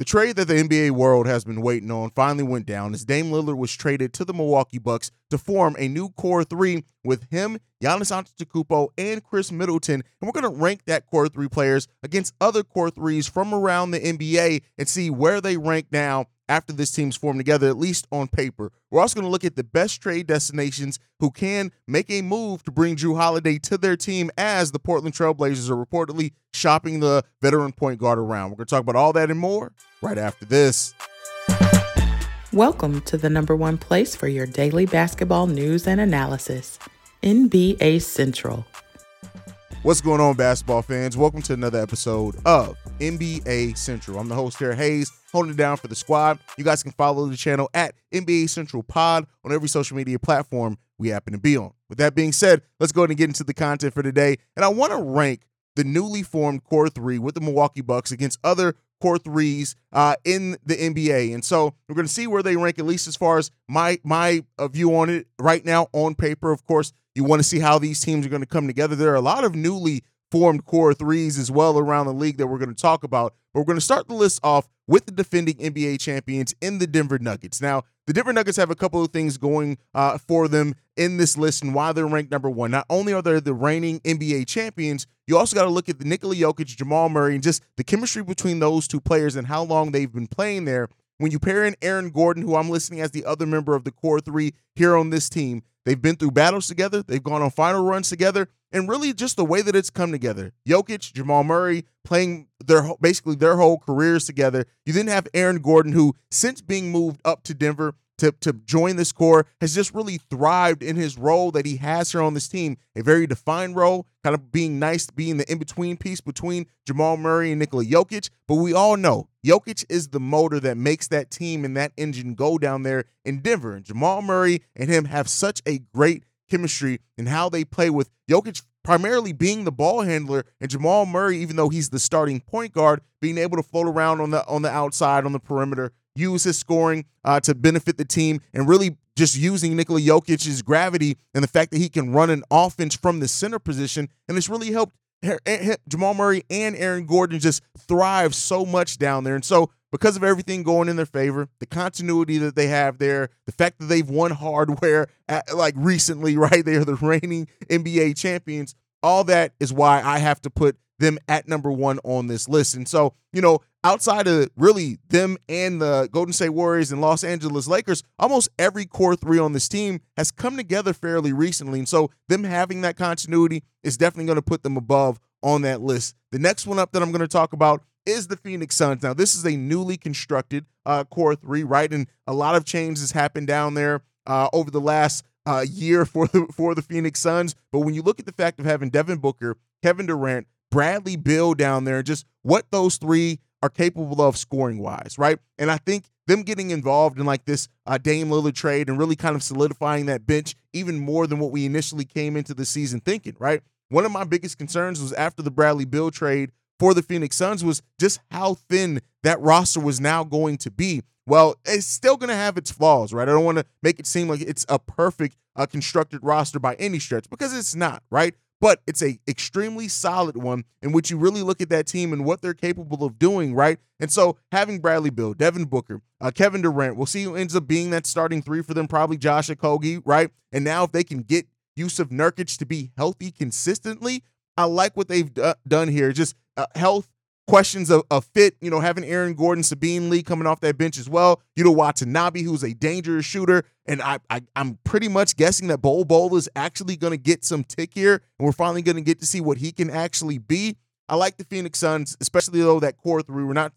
The trade that the NBA world has been waiting on finally went down as Dame Lillard was traded to the Milwaukee Bucks to form a new core three with him, Giannis Antetokounmpo, and Khris Middleton. And we're going to rank that core three players against other core threes from around the NBA and see where they rank now after this team's formed together, at least on paper. We're also going to look at the best trade destinations who can make a move to bring Jrue Holiday to their team as the Portland Trailblazers are reportedly shopping the veteran point guard around. We're going to talk about all that and more right after this. Welcome to the number one place for your daily basketball news and analysis, NBA Central. What's going on, basketball fans? Welcome to another episode of NBA Central. I'm the host, Terry Hayes, holding it down for the squad. You guys can follow the channel at NBA Central Pod on every social media platform we happen to be on. With that being said, let's go ahead and get into the content for today. And I want to rank the newly formed core three with the Milwaukee Bucks against other core threes uh, in the NBA. And so we're going to see where they rank, at least as far as my my uh, view on it right now on paper. Of course, you want to see how these teams are going to come together. There are a lot of newly formed core threes as well around the league that we're going to talk about. But we're going to start the list off with the defending NBA champions in the Denver Nuggets. Now, the Denver Nuggets have a couple of things going uh, for them in this list and why they're ranked number one. Not only are they the reigning NBA champions, you also got to look at the Nikola Jokic, Jamal Murray, and just the chemistry between those two players and how long they've been playing there. When you pair in Aaron Gordon, who I'm listening as the other member of the core three here on this team, they've been through battles together, they've gone on final runs together, and really just the way that it's come together. Jokic, Jamal Murray playing their basically their whole careers together. You then have Aaron Gordon, who since being moved up to Denver to, to join this core has just really thrived in his role that he has here on this team. A very defined role, kind of being nice, being the in between piece between Jamal Murray and Nikola Jokic. But we all know Jokic is the motor that makes that team and that engine go down there in Denver. And Jamal Murray and him have such a great chemistry in how they play with Jokic primarily being the ball handler and Jamal Murray, even though he's the starting point guard, being able to float around on the on the outside on the perimeter, use his scoring uh, to benefit the team, and really just using Nikola Jokic's gravity and the fact that he can run an offense from the center position, and it's really helped Jamal Murray and Aaron Gordon just thrive so much down there. And so because of everything going in their favor, the continuity that they have there, the fact that they've won hardware at, like recently, right? They are the reigning NBA champions. All that is why I have to put them at number one on this list. And so, you know, outside of really them and the Golden State Warriors and Los Angeles Lakers, almost every core three on this team has come together fairly recently. And so, them having that continuity is definitely going to put them above on that list. The next one up that I'm going to talk about is the Phoenix Suns. Now, this is a newly constructed uh, core three, right? And a lot of changes happened down there uh, over the last uh, year for the for the Phoenix Suns. But when you look at the fact of having Devin Booker, Kevin Durant, Bradley Beal down there, just what those three are capable of scoring wise, right? And I think them getting involved in like this uh, Dame Lillard trade and really kind of solidifying that bench even more than what we initially came into the season thinking, right? One of my biggest concerns was after the Bradley Beal trade for the Phoenix Suns was just how thin that roster was now going to be. Well, it's still going to have its flaws, right? I don't want to make it seem like it's a perfect uh, constructed roster by any stretch because it's not, right? But it's a extremely solid one in which you really look at that team and what they're capable of doing, right? And so having Bradley Beal, Devin Booker, uh, Kevin Durant, we'll see who ends up being that starting three for them, probably Josh Okogie, right? And now if they can get Jusuf Nurkic to be healthy consistently, I like what they've d- done here. Just uh, health questions of, of, fit, you know, having Aaron Gordon, Saben Lee coming off that bench as well. You know, Watanabe, who's a dangerous shooter. And I, I am pretty much guessing that Bol Bol is actually going to get some tick here, and we're finally going to get to see what he can actually be. I like the Phoenix Suns, especially though that core three. We're not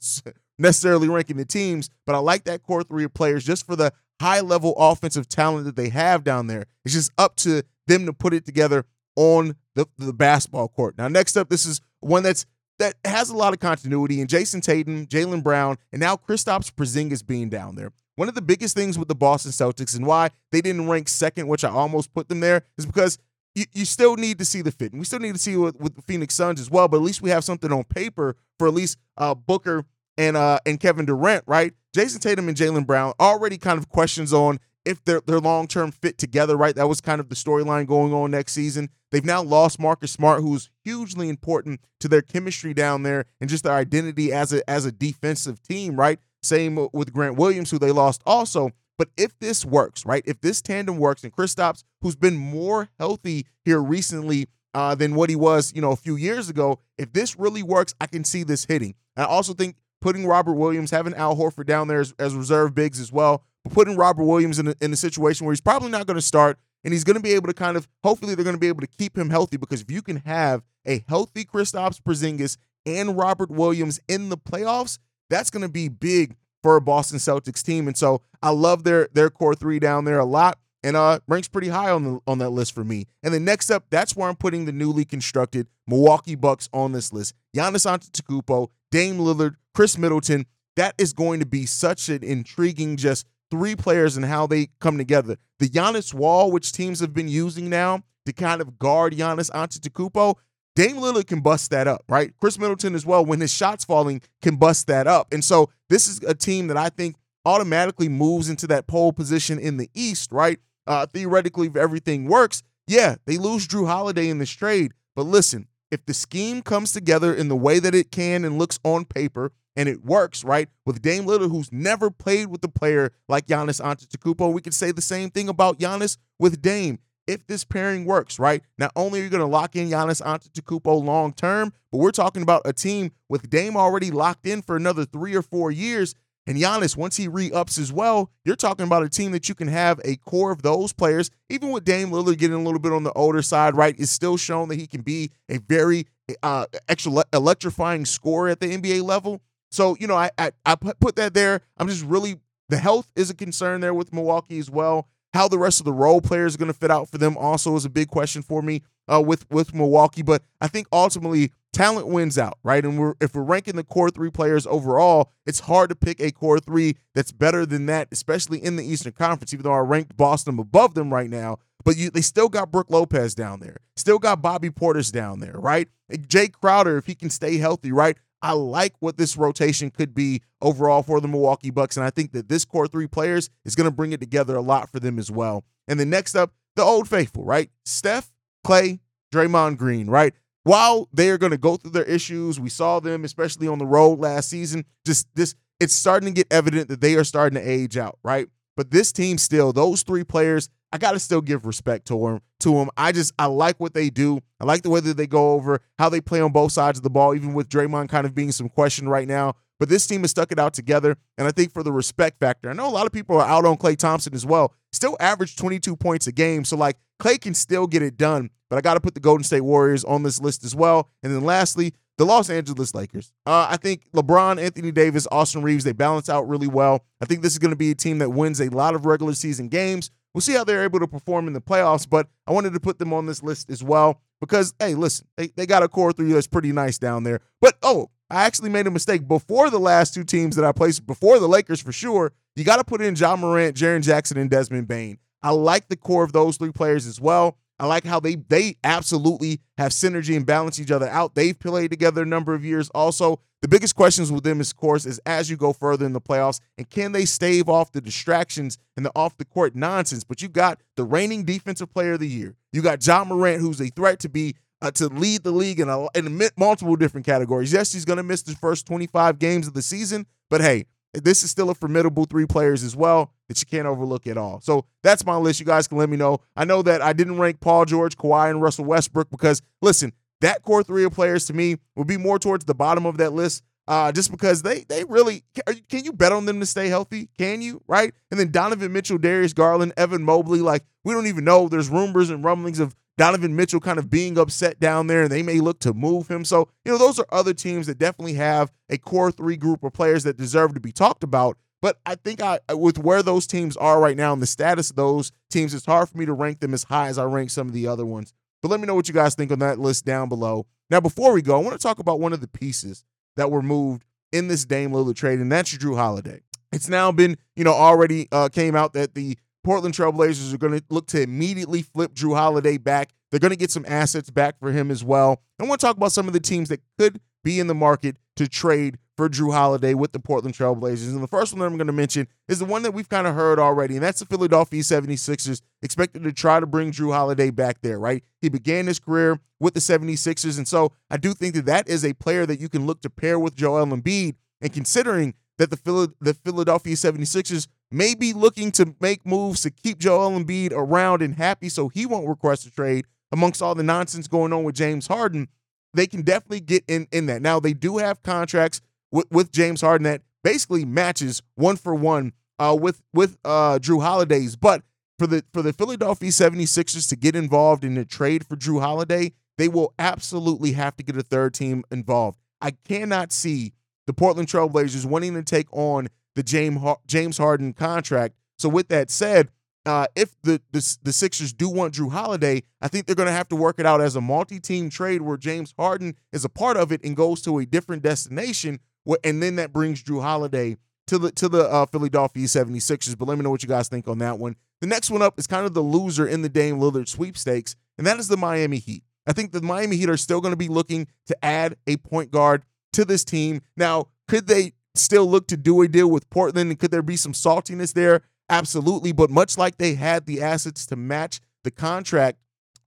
necessarily ranking the teams, but I like that core three of players just for the high level offensive talent that they have down there. It's just up to them to put it together on the, the basketball court. Now, next up, this is one that's that has a lot of continuity and Jayson Tatum, Jaylen Brown, and now Kristaps Porzingis being down there. One of the biggest things with the Boston Celtics and why they didn't rank second, which I almost put them there, is because you, you still need to see the fit. And we still need to see with, with the Phoenix Suns as well, but at least we have something on paper for at least uh, Booker and uh, and Kevin Durant, right? Jayson Tatum and Jaylen Brown already kind of questions on if their their long term fit together, right? That was kind of the storyline going on next season. They've now lost Marcus Smart, who's hugely important to their chemistry down there and just their identity as a as a defensive team, right? Same with Grant Williams, who they lost also. But if this works, right? If this tandem works, and Kristaps, who's been more healthy here recently uh, than what he was, you know, a few years ago, if this really works, I can see this hitting. I also think putting Robert Williams, having Al Horford down there as, as reserve bigs as well, putting Robert Williams in a, in a situation where he's probably not going to start and he's going to be able to kind of, hopefully, they're going to be able to keep him healthy because if you can have a healthy Kristaps Porzingis and Robert Williams in the playoffs, that's going to be big for a Boston Celtics team. And so I love their their core three down there a lot. And uh ranks pretty high on the on that list for me. And then next up, that's where I'm putting the newly constructed Milwaukee Bucks on this list. Giannis Antetokounmpo, Dame Lillard, Khris Middleton. That is going to be such an intriguing just three players and how they come together. The Giannis wall, which teams have been using now to kind of guard Giannis Antetokounmpo, Dame Lillard can bust that up, right? Khris Middleton as well, when his shots falling, can bust that up. And so this is a team that I think automatically moves into that pole position in the East, right? Uh, theoretically, if everything works, yeah, they lose Jrue Holiday in this trade. But listen, if the scheme comes together in the way that it can and looks on paper, and it works, right? With Dame Lillard, who's never played with a player like Giannis Antetokounmpo, we could say the same thing about Giannis with Dame. If this pairing works, right? Not only are you going to lock in Giannis Antetokounmpo long term, but we're talking about a team with Dame already locked in for another three or four years. And Giannis, once he re-ups as well, you're talking about a team that you can have a core of those players. Even with Dame Lillard getting a little bit on the older side, right? It's still shown that he can be a very uh, extra electrifying scorer at the NBA level. So, you know, I, I, I put that there. I'm just really the health is a concern there with Milwaukee as well. How the rest of the role players are going to fit out for them also is a big question for me uh, with with Milwaukee. But I think ultimately talent wins out, right? And we're if we're ranking the core three players overall, it's hard to pick a core three that's better than that, especially in the Eastern Conference. Even though I ranked Boston above them right now, but you, they still got Brook Lopez down there, still got Bobby Portis down there, right? Jae Crowder, if he can stay healthy, right? I like what this rotation could be overall for the Milwaukee Bucks. And I think that this core three players is going to bring it together a lot for them as well. And then next up, the old faithful, right? Steph, Klay, Draymond Green, right? While they are going to go through their issues, we saw them, especially on the road last season. Just this, it's starting to get evident that they are starting to age out, right? But this team still, those three players, I got to still give respect to them. To them, I just I like what they do. I like the way that they go over how they play on both sides of the ball, even with Draymond kind of being some question right now. But this team has stuck it out together, and I think for the respect factor, I know a lot of people are out on Klay Thompson as well. Still averaged 22 points a game, so like Klay can still get it done. But I got to put the Golden State Warriors on this list as well. And then lastly, the Los Angeles Lakers. Uh, I think LeBron, Anthony Davis, Austin Reaves, they balance out really well. I think this is going to be a team that wins a lot of regular season games We'll see how they're able to perform in the playoffs, but I wanted to put them on this list as well because, hey, listen, they, they got a core three that's pretty nice down there. But, oh, I actually made a mistake before the last two teams that I placed, before the Lakers for sure. You got to put in John Morant, Jaren Jackson, and Desmond Bane. I like the core of those three players as well. I like how they they absolutely have synergy and balance each other out. They've played together a number of years. Also, the biggest questions with them, of course, is as you go further in the playoffs, and can they stave off the distractions and the off the court nonsense? But you got the reigning defensive player of the year. You got John Morant, who's a threat to be uh, to lead the league in, a, in multiple different categories. Yes, he's going to miss the first 25 games of the season, but hey, this is still a formidable three players as well that you can't overlook at all. So that's my list. You guys can let me know. I know that I didn't rank Paul George, Kawhi, and Russell Westbrook because, listen, that core three of players to me will be more towards the bottom of that list. Uh, just because they they really can you bet on them to stay healthy? Can you right? And then Donovan Mitchell, Darius Garland, Evan Mobley, like we don't even know. There's rumors and rumblings of Donovan Mitchell kind of being upset down there, and they may look to move him. So, you know, those are other teams that definitely have a core three group of players that deserve to be talked about. But I think I, with where those teams are right now and the status of those teams, it's hard for me to rank them as high as I rank some of the other ones. But let me know what you guys think on that list down below. Now, before we go, I want to talk about one of the pieces that were moved in this Dame Lillard trade, and that's Jrue Holiday. It's now been, you know, already uh, came out that the Portland Trailblazers are going to look to immediately flip Jrue Holiday back. They're going to get some assets back for him as well. I want to talk about some of the teams that could be in the market to trade for Jrue Holiday with the Portland Trailblazers. And the first one that I'm going to mention is the one that we've kind of heard already, and that's the Philadelphia 76ers expected to try to bring Jrue Holiday back there, right? He began his career with the 76ers, and so I do think that that is a player that you can look to pair with Joel Embiid. And considering that the, the Philadelphia 76ers may be looking to make moves to keep Joel Embiid around and happy so he won't request a trade amongst all the nonsense going on with James Harden, they can definitely get in in that. Now they do have contracts with, with James Harden that basically matches one for one uh, with with uh, Jrue Holiday's. But for the for the Philadelphia 76ers to get involved in a trade for Jrue Holiday, they will absolutely have to get a third team involved. I cannot see the Portland Trailblazers wanting to take on the James James Harden contract. So with that said, uh, if the, the the Sixers do want Jrue Holiday, I think they're going to have to work it out as a multi-team trade where James Harden is a part of it and goes to a different destination and then that brings Jrue Holiday to the to the uh, Philadelphia 76ers. But let me know what you guys think on that one. The next one up is kind of the loser in the Dame Lillard sweepstakes, and that is the Miami Heat. I think the Miami Heat are still going to be looking to add a point guard to this team. Now, could they still look to do a deal with Portland, and could there be some saltiness there? Absolutely. But much like they had the assets to match the contract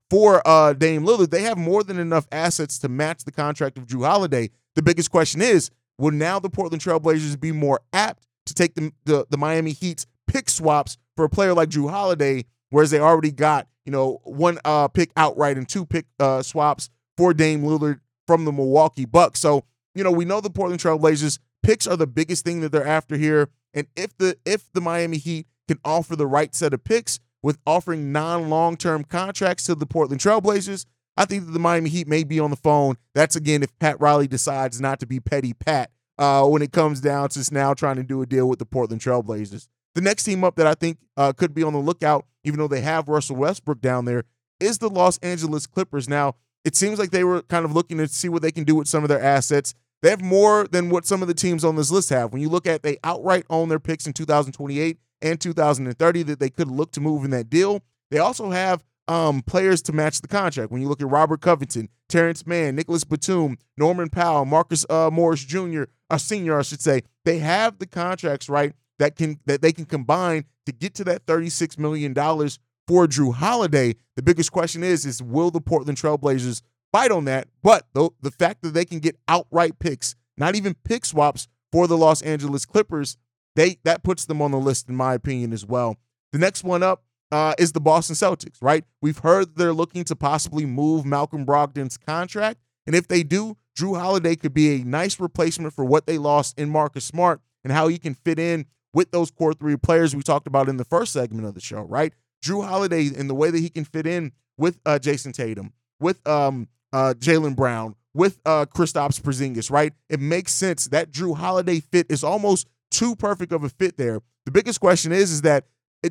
for uh, Dame Lillard, they have more than enough assets to match the contract of Jrue Holiday. The biggest question is Will now the Portland Trailblazers be more apt to take the, the, the Miami Heat's pick swaps for a player like Jrue Holiday, whereas they already got, you know, one uh, pick outright and two pick uh, swaps for Dame Lillard from the Milwaukee Bucks. So, you know, we know the Portland Trailblazers picks are the biggest thing that they're after here. And if the if the Miami Heat can offer the right set of picks with offering non-long-term contracts to the Portland Trailblazers, I think that the Miami Heat may be on the phone. That's again if Pat Riley decides not to be petty Pat uh, when it comes down to now trying to do a deal with the Portland Trailblazers. The next team up that I think uh, could be on the lookout, even though they have Russell Westbrook down there, is the Los Angeles Clippers. Now, it seems like they were kind of looking to see what they can do with some of their assets. They have more than what some of the teams on this list have. When you look at they outright own their picks in 2028 and 2030 that they could look to move in that deal. They also have um, players to match the contract. When you look at Robert Covington, Terance Mann, Nicolas Batum, Norman Powell, Marcus uh, Morris Jr., a senior, I should say, they have the contracts right that can that they can combine to get to that $36 million for Jrue Holiday. The biggest question is, is will the Portland Trailblazers fight on that? But the, the fact that they can get outright picks, not even pick swaps for the Los Angeles Clippers, they that puts them on the list, in my opinion, as well. The next one up uh, is the Boston Celtics, right? We've heard they're looking to possibly move Malcolm Brogdon's contract. And if they do, Jrue Holiday could be a nice replacement for what they lost in Marcus Smart and how he can fit in with those core three players we talked about in the first segment of the show, right? Jrue Holiday and the way that he can fit in with uh, Jayson Tatum, with um, uh, Jaylen Brown, with uh, Kristaps Porzingis, right? It makes sense that Jrue Holiday fit is almost too perfect of a fit there. The biggest question is, is that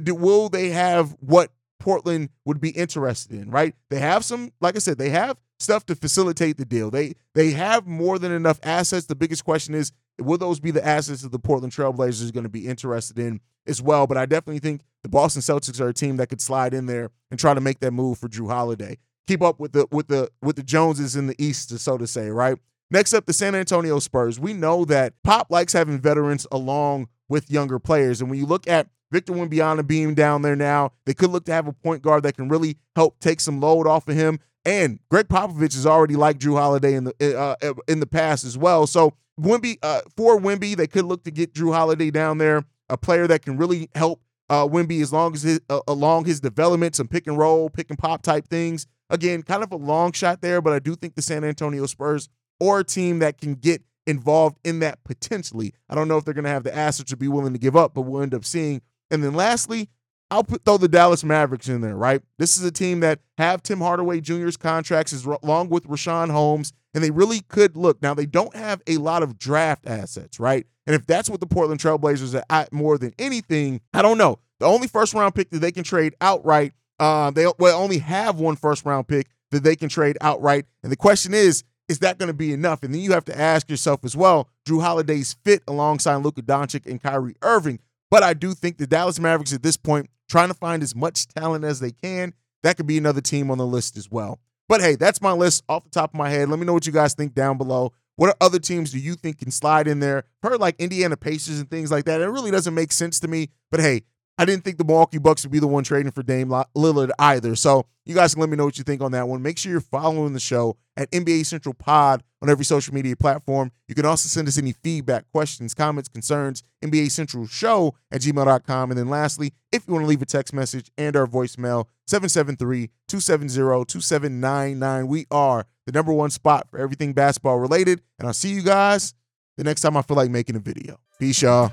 will they have what Portland would be interested in, right? They have some, like I said, they have stuff to facilitate the deal. They they have more than enough assets. The biggest question is, will those be the assets that the Portland Trailblazers are going to be interested in as well? But I definitely think the Boston Celtics are a team that could slide in there and try to make that move for Jrue Holiday. Keep up with the with the with the Joneses in the East, so to say, right? Next up, the San Antonio Spurs. We know that Pop likes having veterans along with younger players. And when you look at Victor Wembanyama being down there now. They could look to have a point guard that can really help take some load off of him. And Gregg Popovich has already liked Jrue Holiday in the uh, uh, in the past as well. So Wemby uh, for Wemby, they could look to get Jrue Holiday down there, a player that can really help uh, Wemby as long as his, uh, along his development, some pick and roll, pick and pop type things. Again, kind of a long shot there, but I do think the San Antonio Spurs or a team that can get involved in that potentially. I don't know if they're going to have the assets to be willing to give up, but we'll end up seeing and then lastly, I'll put throw the Dallas Mavericks in there, right? This is a team that have Tim Hardaway Jr.'s contracts as along with Richaun Holmes, and they really could look. Now they don't have a lot of draft assets, right? And if that's what the Portland Trailblazers are at more than anything, I don't know. The only first round pick that they can trade outright, uh, they will only have one first round pick that they can trade outright. And the question is, is that going to be enough? And then you have to ask yourself as well, Jrue Holiday's fit alongside Luka Doncic and Kyrie Irving. But I do think the Dallas Mavericks at this point, trying to find as much talent as they can, that could be another team on the list as well. But hey, that's my list off the top of my head. Let me know what you guys think down below. What other teams do you think can slide in there? Heard like Indiana Pacers and things like that. It really doesn't make sense to me. But hey, I didn't think the Milwaukee Bucks would be the one trading for Dame Lillard either. So you guys can let me know what you think on that one. Make sure you're following the show at NBA Central Pod on every social media platform. You can also send us any feedback, questions, comments, concerns, NBA Central Show at gmail.com. And then lastly, if you want to leave a text message and our voicemail, 773-270-2799. We are the number one spot for everything basketball related. And I'll see you guys the next time I feel like making a video. Peace, y'all.